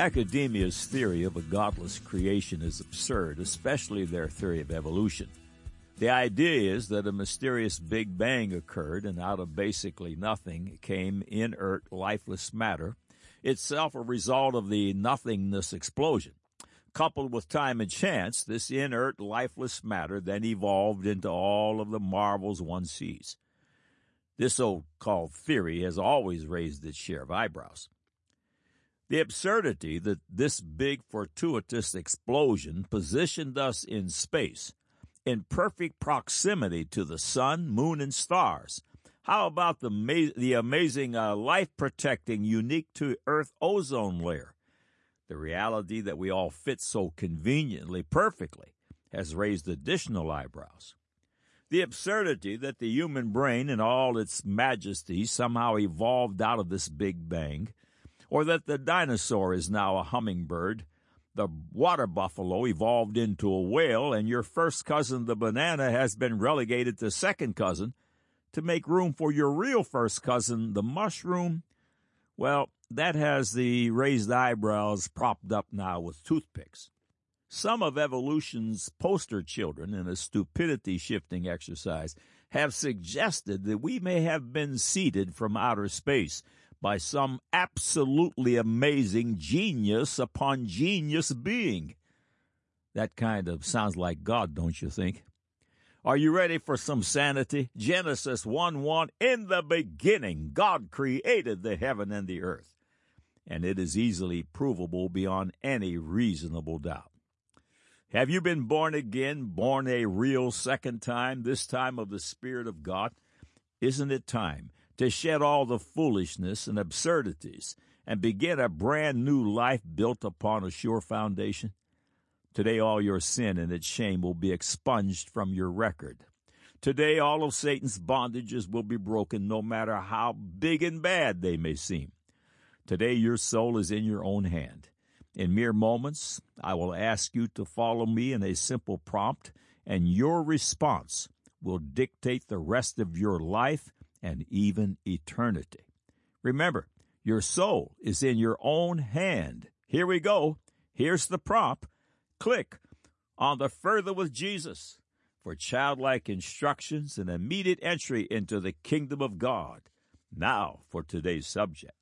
Academia's theory of a godless creation is absurd, especially their theory of evolution. The idea is that a mysterious Big Bang occurred and out of basically nothing came inert, lifeless matter, itself a result of the nothingness explosion. Coupled with time and chance, this inert, lifeless matter then evolved into all of the marvels one sees. This so called theory has always raised its share of eyebrows. The absurdity that this big fortuitous explosion positioned us in space, in perfect proximity to the sun, moon, and stars. How about the, the amazing uh, life protecting, unique to Earth ozone layer? The reality that we all fit so conveniently, perfectly, has raised additional eyebrows. The absurdity that the human brain in all its majesty somehow evolved out of this big bang, or that the dinosaur is now a hummingbird, the water buffalo evolved into a whale, and your first cousin, the banana, has been relegated to second cousin to make room for your real first cousin, the mushroom. Well, that has the raised eyebrows propped up now with toothpicks. Some of evolution's poster children, in a stupidity shifting exercise, have suggested that we may have been seeded from outer space by some absolutely amazing genius upon genius being. That kind of sounds like God, don't you think? Are you ready for some sanity? Genesis 1 1 In the beginning, God created the heaven and the earth and it is easily provable beyond any reasonable doubt. Have you been born again, born a real second time, this time of the Spirit of God? Isn't it time to shed all the foolishness and absurdities and begin a brand new life built upon a sure foundation? Today, all your sin and its shame will be expunged from your record. Today, all of Satan's bondages will be broken, no matter how big and bad they may seem. Today, your soul is in your own hand. In mere moments, I will ask you to follow me in a simple prompt, and your response will dictate the rest of your life and even eternity. Remember, your soul is in your own hand. Here we go. Here's the prompt. Click on the Further with Jesus for childlike instructions and immediate entry into the kingdom of God. Now for today's subject.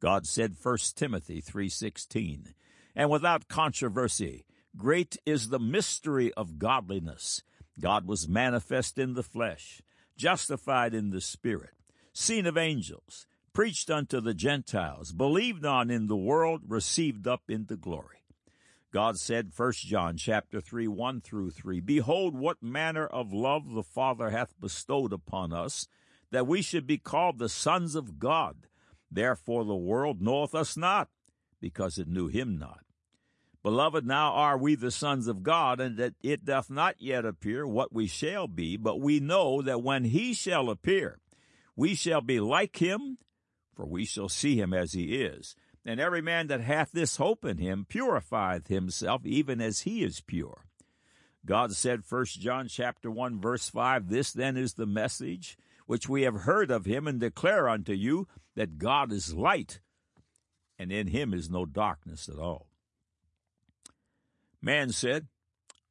God said 1 Timothy 3:16, and without controversy, great is the mystery of godliness. God was manifest in the flesh, justified in the spirit, seen of angels, preached unto the Gentiles, believed on in the world, received up into glory. God said, 1 John chapter 3, 1 through 3, Behold, what manner of love the Father hath bestowed upon us, that we should be called the sons of God. Therefore the world knoweth us not, because it knew him not. Beloved, now are we the sons of God, and that it doth not yet appear what we shall be, but we know that when he shall appear, we shall be like him, for we shall see him as he is. And every man that hath this hope in him purifieth himself even as he is pure. God said, 1 John chapter 1 verse 5, This then is the message which we have heard of him and declare unto you, that God is light, and in him is no darkness at all. Man said,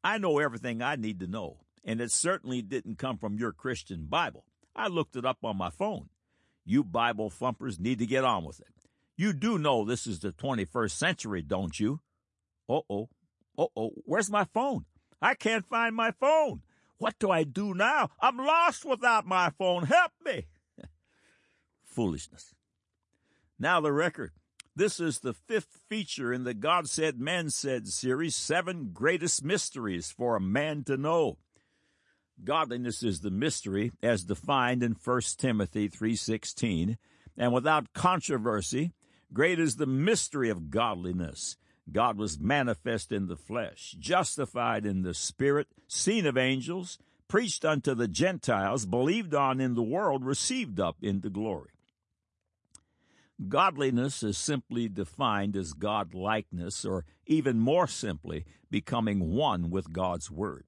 I know everything I need to know, and it certainly didn't come from your Christian Bible. I looked it up on my phone. You Bible thumpers need to get on with it. You do know this is the 21st century, don't you? Uh oh. Uh oh. Where's my phone? I can't find my phone. What do I do now? I'm lost without my phone. Help me foolishness. Now, the record. This is the fifth feature in the God Said, Man Said series, Seven Greatest Mysteries for a Man to Know. Godliness is the mystery as defined in 1 Timothy 3.16, and without controversy, great is the mystery of godliness. God was manifest in the flesh, justified in the spirit, seen of angels, preached unto the Gentiles, believed on in the world, received up into glory. Godliness is simply defined as God-likeness, or even more simply, becoming one with God's Word.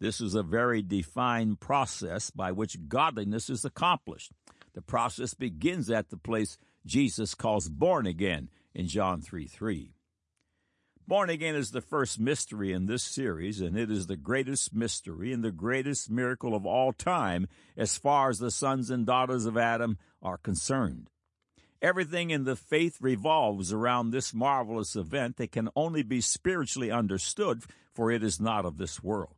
This is a very defined process by which godliness is accomplished. The process begins at the place Jesus calls born again in John 3 3. Born again is the first mystery in this series, and it is the greatest mystery and the greatest miracle of all time as far as the sons and daughters of Adam are concerned. Everything in the faith revolves around this marvelous event that can only be spiritually understood, for it is not of this world.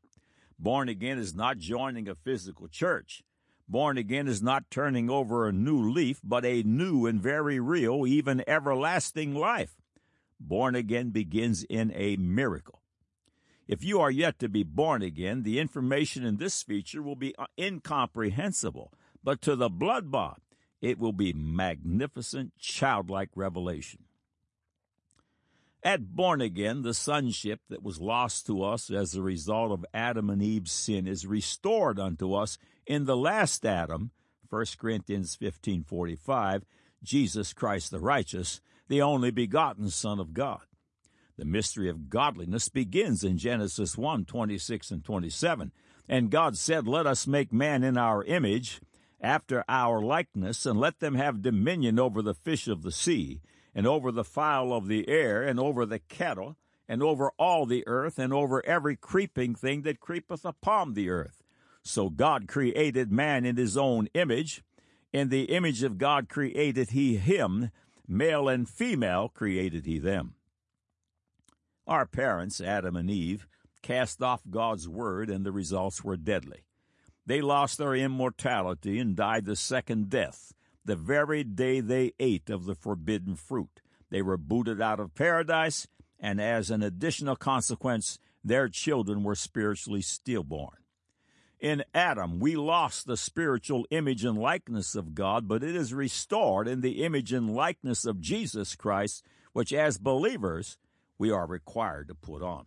Born again is not joining a physical church. Born again is not turning over a new leaf, but a new and very real, even everlasting life. Born again begins in a miracle. If you are yet to be born again, the information in this feature will be uh, incomprehensible, but to the blood bought, it will be magnificent, childlike revelation. At born again, the sonship that was lost to us as a result of Adam and Eve's sin is restored unto us in the last Adam, 1 Corinthians 15:45, Jesus Christ the righteous, the only begotten Son of God. The mystery of godliness begins in Genesis 1 26 and 27. And God said, Let us make man in our image, after our likeness, and let them have dominion over the fish of the sea, and over the fowl of the air, and over the cattle, and over all the earth, and over every creeping thing that creepeth upon the earth. So God created man in his own image. In the image of God created he him, male and female created he them. Our parents, Adam and Eve, cast off God's word, and the results were deadly. They lost their immortality and died the second death, the very day they ate of the forbidden fruit. They were booted out of paradise, and as an additional consequence, their children were spiritually stillborn. In Adam, we lost the spiritual image and likeness of God, but it is restored in the image and likeness of Jesus Christ, which as believers we are required to put on.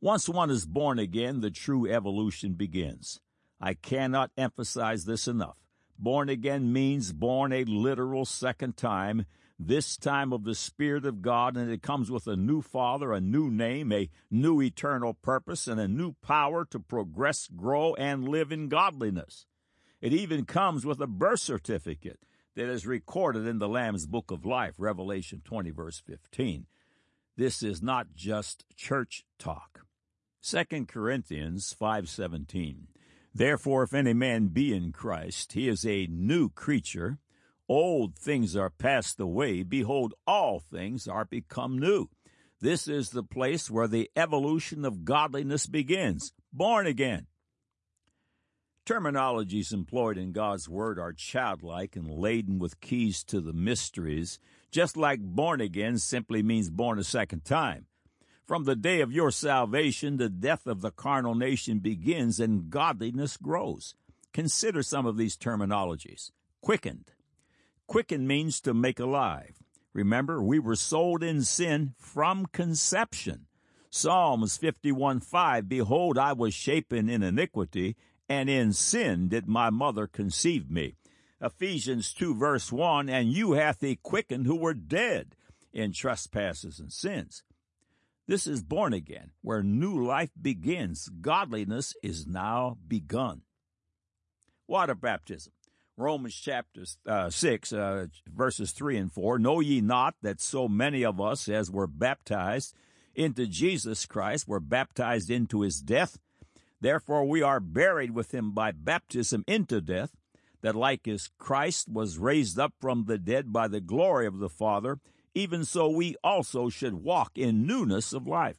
Once one is born again, the true evolution begins. I cannot emphasize this enough. Born again means born a literal second time, this time of the Spirit of God, and it comes with a new Father, a new name, a new eternal purpose, and a new power to progress, grow, and live in godliness. It even comes with a birth certificate that is recorded in the Lamb's Book of Life, Revelation 20, verse 15. This is not just church talk. 2 Corinthians 5:17 Therefore if any man be in Christ he is a new creature Old things are passed away. Behold, all things are become new. This is the place where the evolution of godliness begins. Born again. Terminologies employed in God's Word are childlike and laden with keys to the mysteries, just like born again simply means born a second time. From the day of your salvation, the death of the carnal nation begins and godliness grows. Consider some of these terminologies. Quickened, Quicken means to make alive. Remember, we were sold in sin from conception. Psalms 51 5 Behold, I was shapen in iniquity, and in sin did my mother conceive me. Ephesians 2 verse 1 And you hath he quickened who were dead in trespasses and sins. This is born again, where new life begins. Godliness is now begun. Water baptism. Romans chapter uh, 6, uh, verses 3 and 4 Know ye not that so many of us as were baptized into Jesus Christ were baptized into his death? Therefore we are buried with him by baptism into death, that like as Christ was raised up from the dead by the glory of the Father, even so we also should walk in newness of life.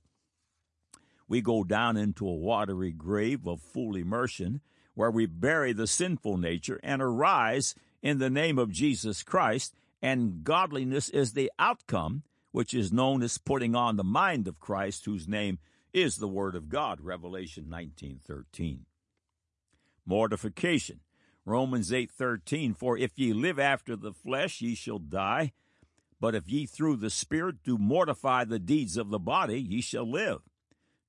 We go down into a watery grave of full immersion where we bury the sinful nature and arise in the name of Jesus Christ, and godliness is the outcome, which is known as putting on the mind of Christ, whose name is the Word of God, Revelation 19:13. Mortification, Romans 8:13, for if ye live after the flesh, ye shall die, but if ye through the Spirit do mortify the deeds of the body, ye shall live.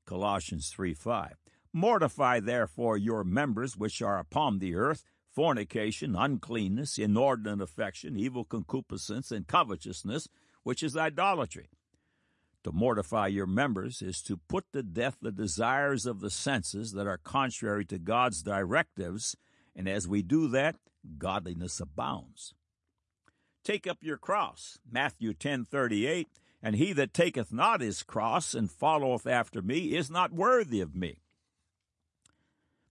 Colossians 3:5. Mortify therefore your members which are upon the earth fornication, uncleanness, inordinate affection, evil concupiscence, and covetousness, which is idolatry. To mortify your members is to put to death the desires of the senses that are contrary to God's directives, and as we do that, godliness abounds. Take up your cross. Matthew 10:38, and he that taketh not his cross and followeth after me is not worthy of me.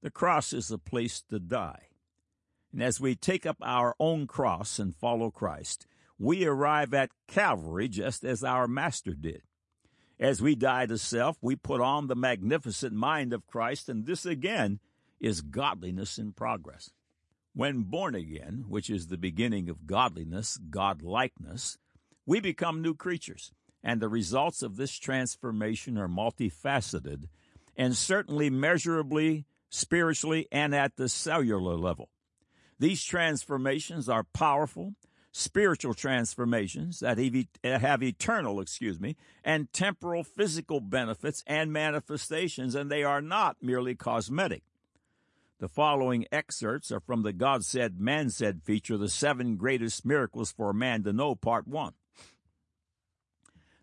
The cross is the place to die. And as we take up our own cross and follow Christ, we arrive at Calvary just as our Master did. As we die to self, we put on the magnificent mind of Christ, and this again is godliness in progress. When born again, which is the beginning of godliness, godlikeness, we become new creatures, and the results of this transformation are multifaceted and certainly measurably, spiritually, and at the cellular level. These transformations are powerful, spiritual transformations that have eternal, excuse me, and temporal physical benefits and manifestations, and they are not merely cosmetic. The following excerpts are from the God Said, Man Said feature, The Seven Greatest Miracles for a Man to Know, Part 1.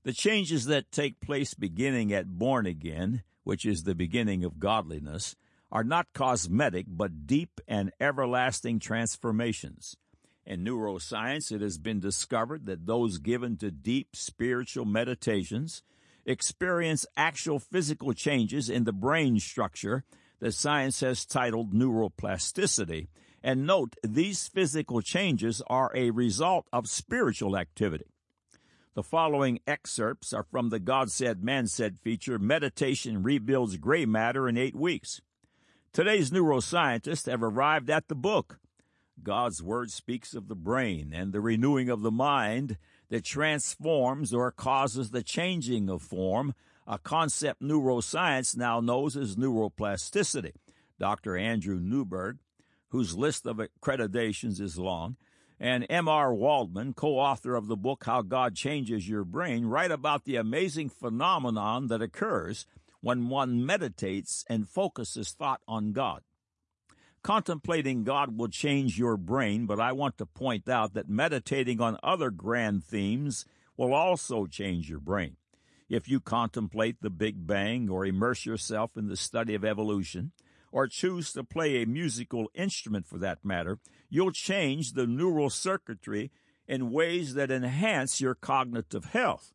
The changes that take place beginning at born again, which is the beginning of godliness, are not cosmetic but deep and everlasting transformations. In neuroscience, it has been discovered that those given to deep spiritual meditations experience actual physical changes in the brain structure that science has titled neuroplasticity. And note, these physical changes are a result of spiritual activity. The following excerpts are from the God Said, Man Said feature Meditation Rebuilds Gray Matter in Eight Weeks. Today's neuroscientists have arrived at the book. God's Word speaks of the brain and the renewing of the mind that transforms or causes the changing of form a concept neuroscience now knows as neuroplasticity. Dr. Andrew Newberg, whose list of accreditations is long, and M.R. Waldman, co author of the book How God Changes Your Brain, write about the amazing phenomenon that occurs when one meditates and focuses thought on God. Contemplating God will change your brain, but I want to point out that meditating on other grand themes will also change your brain. If you contemplate the Big Bang or immerse yourself in the study of evolution, or choose to play a musical instrument for that matter, you'll change the neural circuitry in ways that enhance your cognitive health.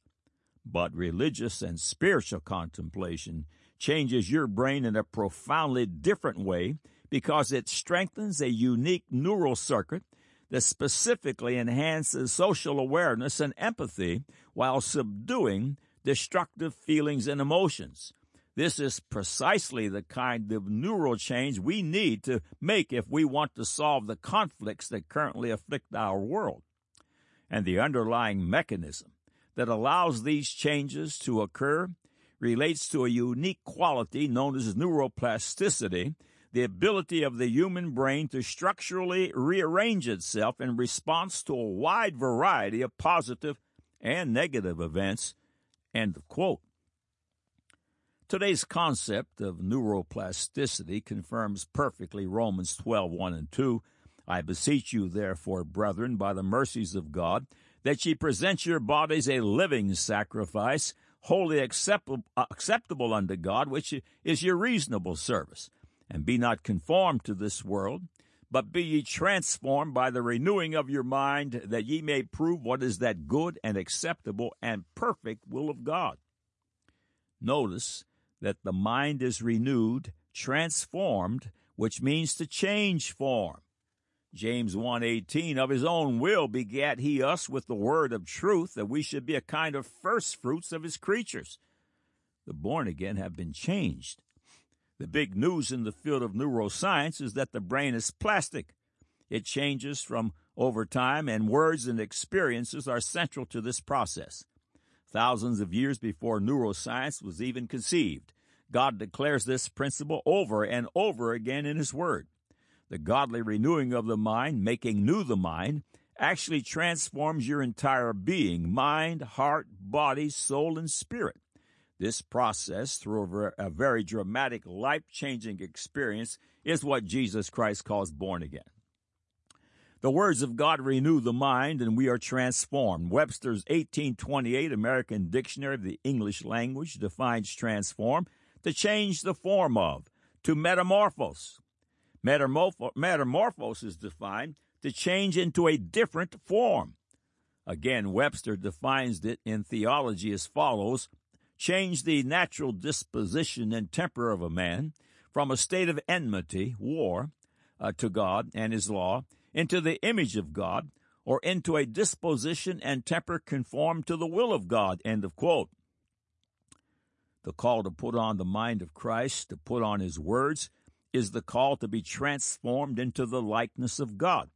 But religious and spiritual contemplation changes your brain in a profoundly different way because it strengthens a unique neural circuit that specifically enhances social awareness and empathy while subduing destructive feelings and emotions. This is precisely the kind of neural change we need to make if we want to solve the conflicts that currently afflict our world. And the underlying mechanism that allows these changes to occur relates to a unique quality known as neuroplasticity, the ability of the human brain to structurally rearrange itself in response to a wide variety of positive and negative events End of quote. Today's concept of neuroplasticity confirms perfectly Romans 12, 1 and 2. I beseech you, therefore, brethren, by the mercies of God, that ye present your bodies a living sacrifice, wholly acceptable, acceptable unto God, which is your reasonable service. And be not conformed to this world, but be ye transformed by the renewing of your mind, that ye may prove what is that good and acceptable and perfect will of God. Notice that the mind is renewed, transformed, which means to change form. James 1:18 of his own will begat he us with the word of truth that we should be a kind of first fruits of his creatures. The born again have been changed. The big news in the field of neuroscience is that the brain is plastic. It changes from over time, and words and experiences are central to this process. Thousands of years before neuroscience was even conceived, God declares this principle over and over again in His Word. The godly renewing of the mind, making new the mind, actually transforms your entire being mind, heart, body, soul, and spirit. This process, through a very dramatic, life changing experience, is what Jesus Christ calls born again. The words of God renew the mind and we are transformed. Webster's 1828 American Dictionary of the English Language defines transform to change the form of, to metamorphose. Metamorph- metamorphose is defined to change into a different form. Again, Webster defines it in theology as follows change the natural disposition and temper of a man from a state of enmity, war, uh, to God and His law, into the image of God, or into a disposition and temper conformed to the will of God. End of quote. The call to put on the mind of Christ, to put on His words, is the call to be transformed into the likeness of God.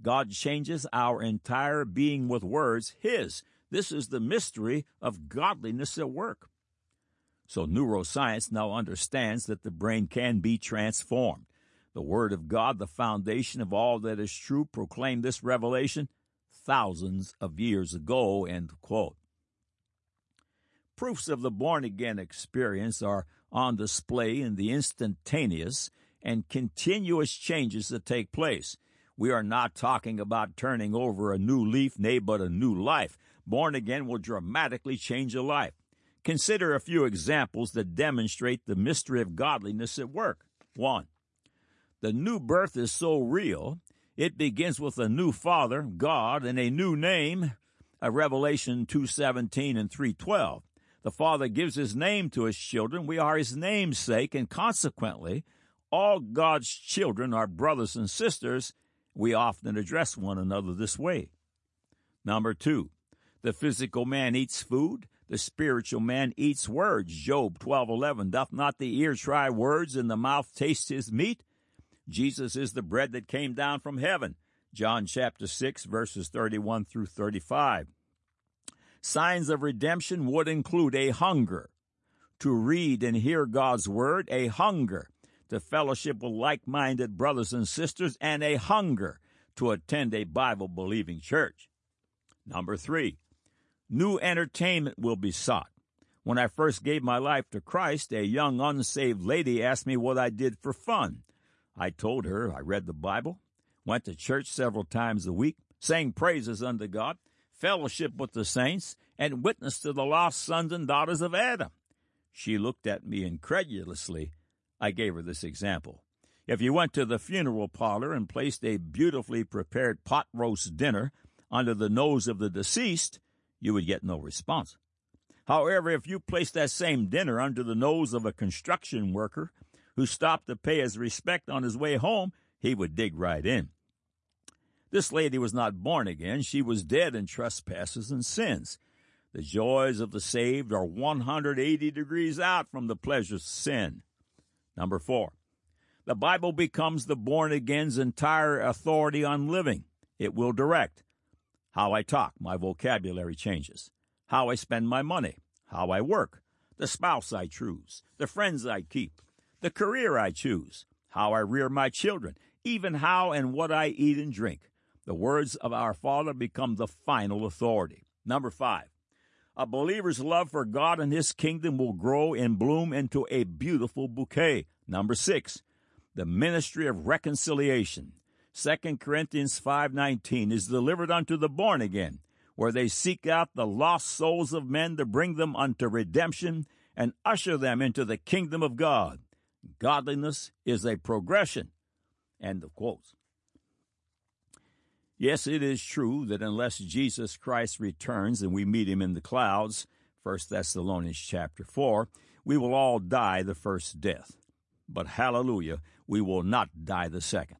God changes our entire being with words, His. This is the mystery of godliness at work. So neuroscience now understands that the brain can be transformed. The Word of God, the foundation of all that is true, proclaimed this revelation thousands of years ago. End quote. Proofs of the born again experience are on display in the instantaneous and continuous changes that take place. We are not talking about turning over a new leaf, nay, but a new life. Born again will dramatically change a life. Consider a few examples that demonstrate the mystery of godliness at work. 1. The new birth is so real, it begins with a new father, God, and a new name, a Revelation 2:17 and 3:12. The Father gives his name to his children. We are his namesake, and consequently, all God's children are brothers and sisters. We often address one another this way. Number two, the physical man eats food, the spiritual man eats words. Job 12:11 Doth not the ear try words and the mouth taste his meat? Jesus is the bread that came down from heaven. John chapter 6 verses 31 through 35. Signs of redemption would include a hunger to read and hear God's word, a hunger to fellowship with like-minded brothers and sisters, and a hunger to attend a Bible believing church. Number 3 New entertainment will be sought. When I first gave my life to Christ, a young unsaved lady asked me what I did for fun. I told her I read the Bible, went to church several times a week, sang praises unto God, fellowship with the saints, and witnessed to the lost sons and daughters of Adam. She looked at me incredulously. I gave her this example. If you went to the funeral parlor and placed a beautifully prepared pot roast dinner under the nose of the deceased, you would get no response. However, if you placed that same dinner under the nose of a construction worker who stopped to pay his respect on his way home, he would dig right in. This lady was not born again. She was dead in trespasses and sins. The joys of the saved are 180 degrees out from the pleasures of sin. Number four, the Bible becomes the born again's entire authority on living. It will direct, how I talk, my vocabulary changes. How I spend my money. How I work. The spouse I choose. The friends I keep. The career I choose. How I rear my children. Even how and what I eat and drink. The words of our Father become the final authority. Number five. A believer's love for God and His kingdom will grow and bloom into a beautiful bouquet. Number six. The ministry of reconciliation 2 Corinthians 5:19 is delivered unto the born again, where they seek out the lost souls of men to bring them unto redemption and usher them into the kingdom of God. Godliness is a progression. End of quotes. Yes, it is true that unless Jesus Christ returns and we meet him in the clouds, 1 Thessalonians chapter 4, we will all die the first death. But hallelujah, we will not die the second.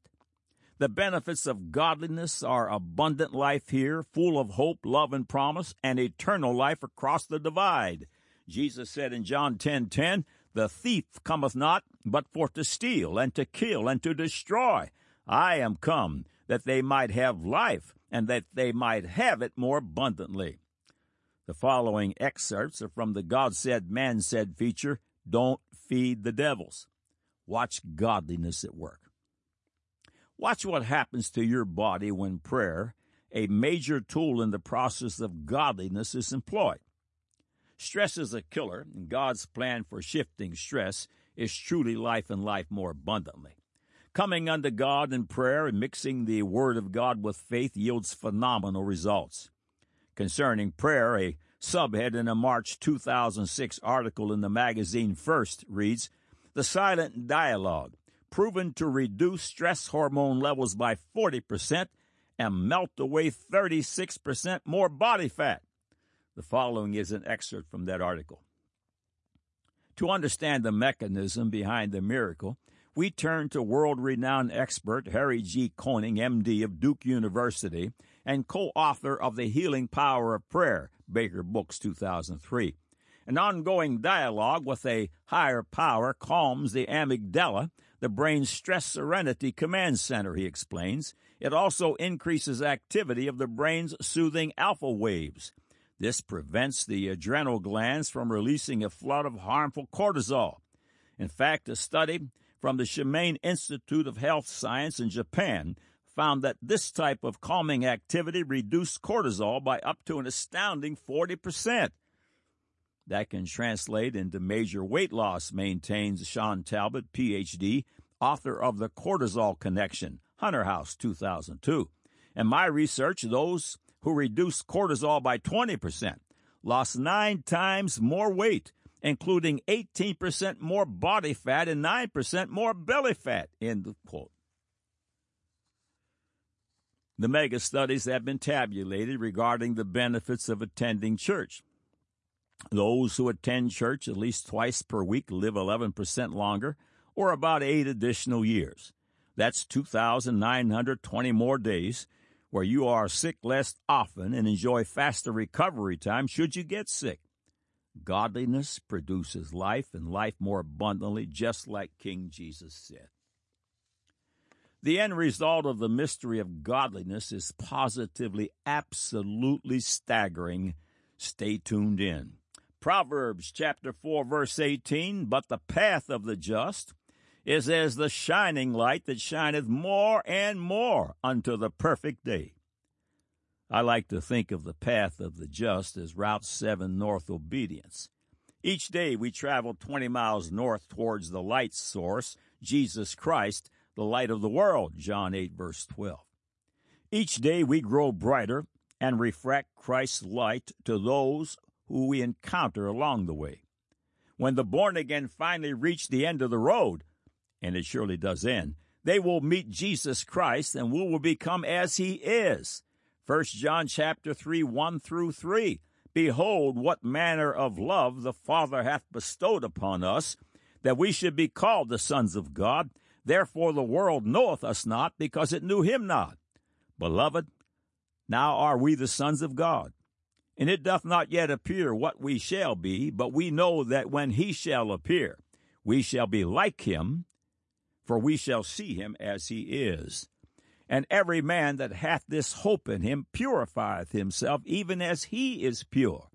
The benefits of godliness are abundant life here, full of hope, love, and promise, and eternal life across the divide. Jesus said in John 10 10, The thief cometh not, but for to steal, and to kill, and to destroy. I am come, that they might have life, and that they might have it more abundantly. The following excerpts are from the God said, man said feature Don't feed the devils. Watch godliness at work. Watch what happens to your body when prayer, a major tool in the process of godliness, is employed. Stress is a killer, and God's plan for shifting stress is truly life and life more abundantly. Coming unto God in prayer and mixing the Word of God with faith yields phenomenal results. Concerning prayer, a subhead in a March 2006 article in the magazine First reads The Silent Dialogue proven to reduce stress hormone levels by 40% and melt away 36% more body fat. The following is an excerpt from that article. To understand the mechanism behind the miracle, we turn to world renowned expert Harry G. Koenig, MD of Duke University, and co author of The Healing Power of Prayer, Baker Books 2003. An ongoing dialogue with a higher power calms the amygdala, the brain's stress serenity command center, he explains. It also increases activity of the brain's soothing alpha waves. This prevents the adrenal glands from releasing a flood of harmful cortisol. In fact, a study from the Shimane Institute of Health Science in Japan found that this type of calming activity reduced cortisol by up to an astounding 40%. That can translate into major weight loss, maintains Shawn Talbott, PhD, author of The Cortisol Connection, Hunter House 2002. In my research, those who reduced cortisol by 20%, lost nine times more weight, including 18% more body fat and 9% more belly fat. End quote. The mega studies have been tabulated regarding the benefits of attending church. Those who attend church at least twice per week live 11% longer, or about eight additional years. That's 2,920 more days where you are sick less often and enjoy faster recovery time should you get sick. Godliness produces life and life more abundantly, just like King Jesus said. The end result of the mystery of godliness is positively, absolutely staggering. Stay tuned in. Proverbs chapter 4, verse 18 But the path of the just is as the shining light that shineth more and more unto the perfect day. I like to think of the path of the just as Route 7 North obedience. Each day we travel 20 miles north towards the light source, Jesus Christ, the light of the world, John 8, verse 12. Each day we grow brighter and refract Christ's light to those who we encounter along the way. When the born again finally reach the end of the road, and it surely does end, they will meet Jesus Christ and we will become as he is. 1 John chapter 3 1 through 3. Behold what manner of love the Father hath bestowed upon us, that we should be called the sons of God. Therefore the world knoweth us not, because it knew him not. Beloved, now are we the sons of God. And it doth not yet appear what we shall be, but we know that when he shall appear, we shall be like him, for we shall see him as he is. And every man that hath this hope in him purifieth himself, even as he is pure.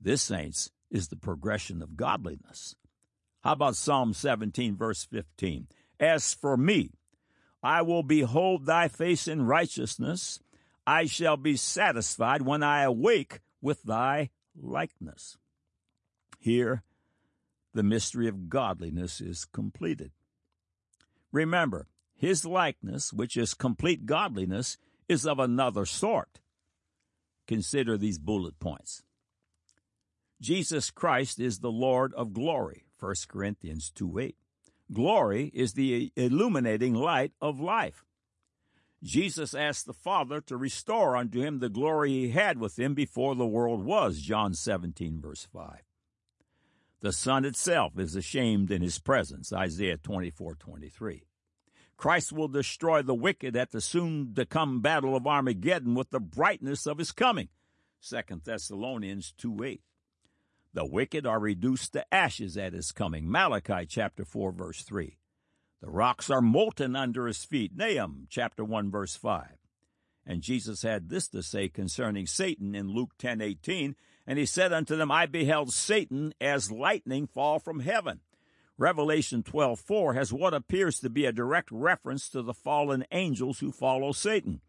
This, saints, is the progression of godliness. How about Psalm 17, verse 15? As for me, I will behold thy face in righteousness. I shall be satisfied when I awake with thy likeness. Here, the mystery of godliness is completed. Remember, his likeness, which is complete godliness, is of another sort. Consider these bullet points. Jesus Christ is the Lord of glory, 1 Corinthians 2 8. Glory is the illuminating light of life. Jesus asked the Father to restore unto him the glory he had with him before the world was, John 17, verse 5. The Sun itself is ashamed in his presence, Isaiah 24, 23. Christ will destroy the wicked at the soon to come battle of Armageddon with the brightness of his coming, 2 Thessalonians 2 8. The wicked are reduced to ashes at his coming, Malachi chapter 4, verse 3. The rocks are molten under his feet, Nahum chapter 1, verse 5. And Jesus had this to say concerning Satan in Luke 10 18, and he said unto them, I beheld Satan as lightning fall from heaven. Revelation 12:4 has what appears to be a direct reference to the fallen angels who follow Satan.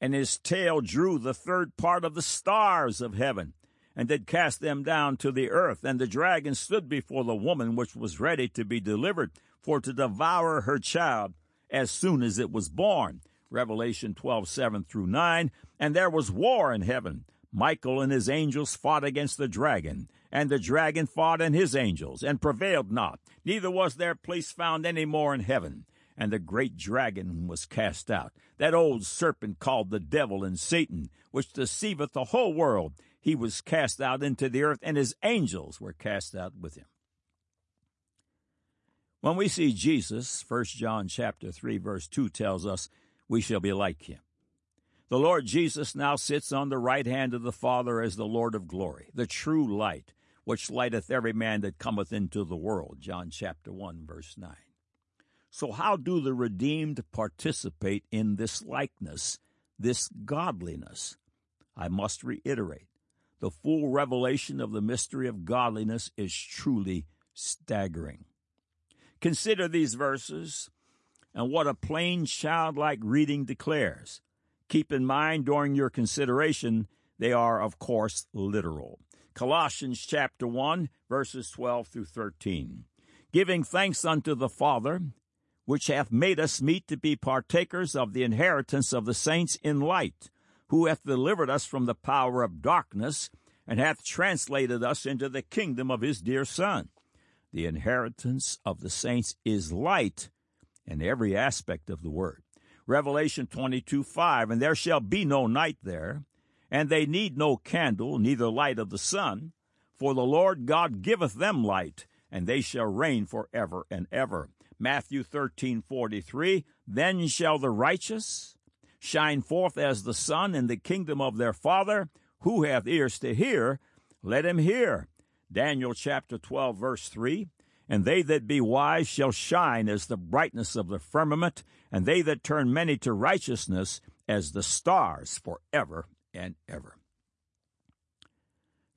And his tail drew the third part of the stars of heaven, and did cast them down to the earth. And the dragon stood before the woman which was ready to be delivered, for to devour her child as soon as it was born. Revelation 12:7 through 9. And there was war in heaven. Michael and his angels fought against the dragon, and the dragon fought and his angels, and prevailed not, neither was their place found any more in heaven. and the great dragon was cast out, that old serpent called the devil and Satan, which deceiveth the whole world. He was cast out into the earth, and his angels were cast out with him. When we see Jesus, 1 John chapter 3 verse 2 tells us we shall be like him. The Lord Jesus now sits on the right hand of the Father as the Lord of glory, the true light, which lighteth every man that cometh into the world. John chapter 1 verse 9. So how do the redeemed participate in this likeness, this godliness? I must reiterate, the full revelation of the mystery of godliness is truly staggering. Consider these verses and what a plain childlike reading declares. Keep in mind during your consideration, they are, of course, literal. Colossians chapter 1, verses 12 through 13. Giving thanks unto the Father, which hath made us meet to be partakers of the inheritance of the saints in light, who hath delivered us from the power of darkness, and hath translated us into the kingdom of his dear Son the inheritance of the saints is light in every aspect of the word. Revelation 22 5, and there shall be no night there, and they need no candle, neither light of the sun, for the Lord God giveth them light, and they shall reign for ever and ever. Matthew thirteen forty three, then shall the righteous shine forth as the sun in the kingdom of their Father. Who hath ears to hear, let him hear. Daniel chapter 12, verse 3 And they that be wise shall shine as the brightness of the firmament, and they that turn many to righteousness as the stars forever and ever.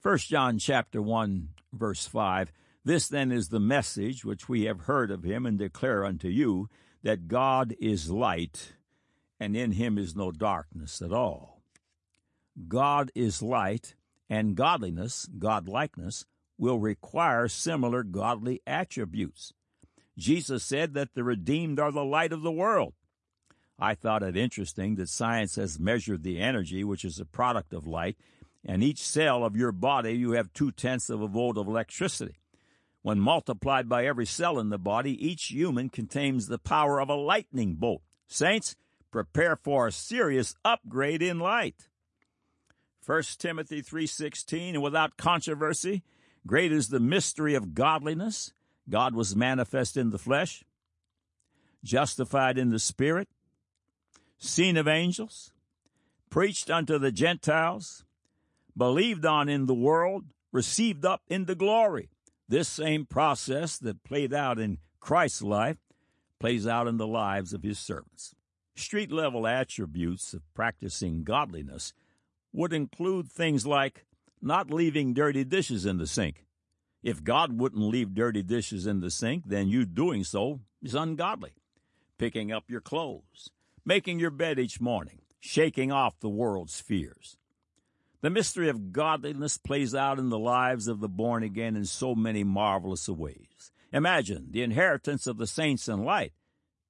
1 John chapter 1 verse 5 This then is the message which we have heard of him and declare unto you that God is light and in him is no darkness at all. God is light and godliness, godlikeness will require similar godly attributes. Jesus said that the redeemed are the light of the world. I thought it interesting that science has measured the energy which is a product of light, and each cell of your body you have two tenths of a volt of electricity. When multiplied by every cell in the body, each human contains the power of a lightning bolt. Saints, prepare for a serious upgrade in light. 1 Timothy 3:16 and without controversy Great is the mystery of godliness. God was manifest in the flesh, justified in the spirit, seen of angels, preached unto the Gentiles, believed on in the world, received up into glory. This same process that played out in Christ's life plays out in the lives of his servants. Street level attributes of practicing godliness would include things like not leaving dirty dishes in the sink. If God wouldn't leave dirty dishes in the sink, then you doing so is ungodly. Picking up your clothes, making your bed each morning, shaking off the world's fears. The mystery of godliness plays out in the lives of the born again in so many marvelous ways. Imagine the inheritance of the saints in light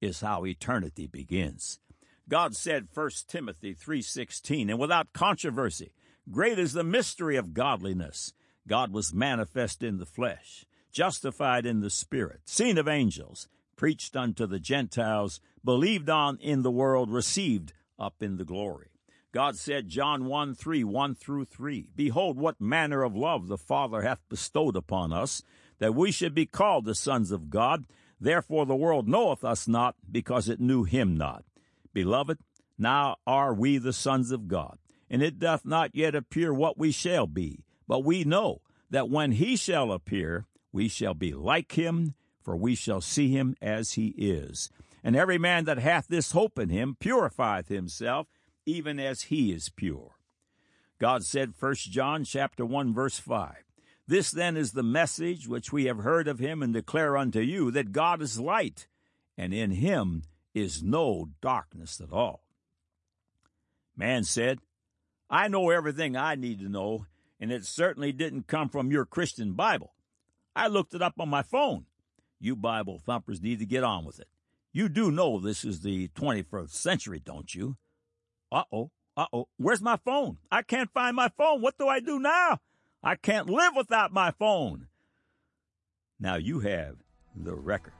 is how eternity begins. God said 1 Timothy 3:16 and without controversy Great is the mystery of godliness. God was manifest in the flesh, justified in the spirit, seen of angels, preached unto the Gentiles, believed on in the world, received up in the glory. God said, John 1 3, 1 through 3, Behold, what manner of love the Father hath bestowed upon us, that we should be called the sons of God. Therefore the world knoweth us not, because it knew him not. Beloved, now are we the sons of God and it doth not yet appear what we shall be. But we know that when he shall appear, we shall be like him, for we shall see him as he is. And every man that hath this hope in him purifieth himself, even as he is pure. God said, 1 John chapter 1, verse 5, This then is the message which we have heard of him and declare unto you, that God is light, and in him is no darkness at all. Man said, I know everything I need to know, and it certainly didn't come from your Christian Bible. I looked it up on my phone. You Bible thumpers need to get on with it. You do know this is the 21st century, don't you? Uh oh, uh oh. Where's my phone? I can't find my phone. What do I do now? I can't live without my phone. Now you have the record.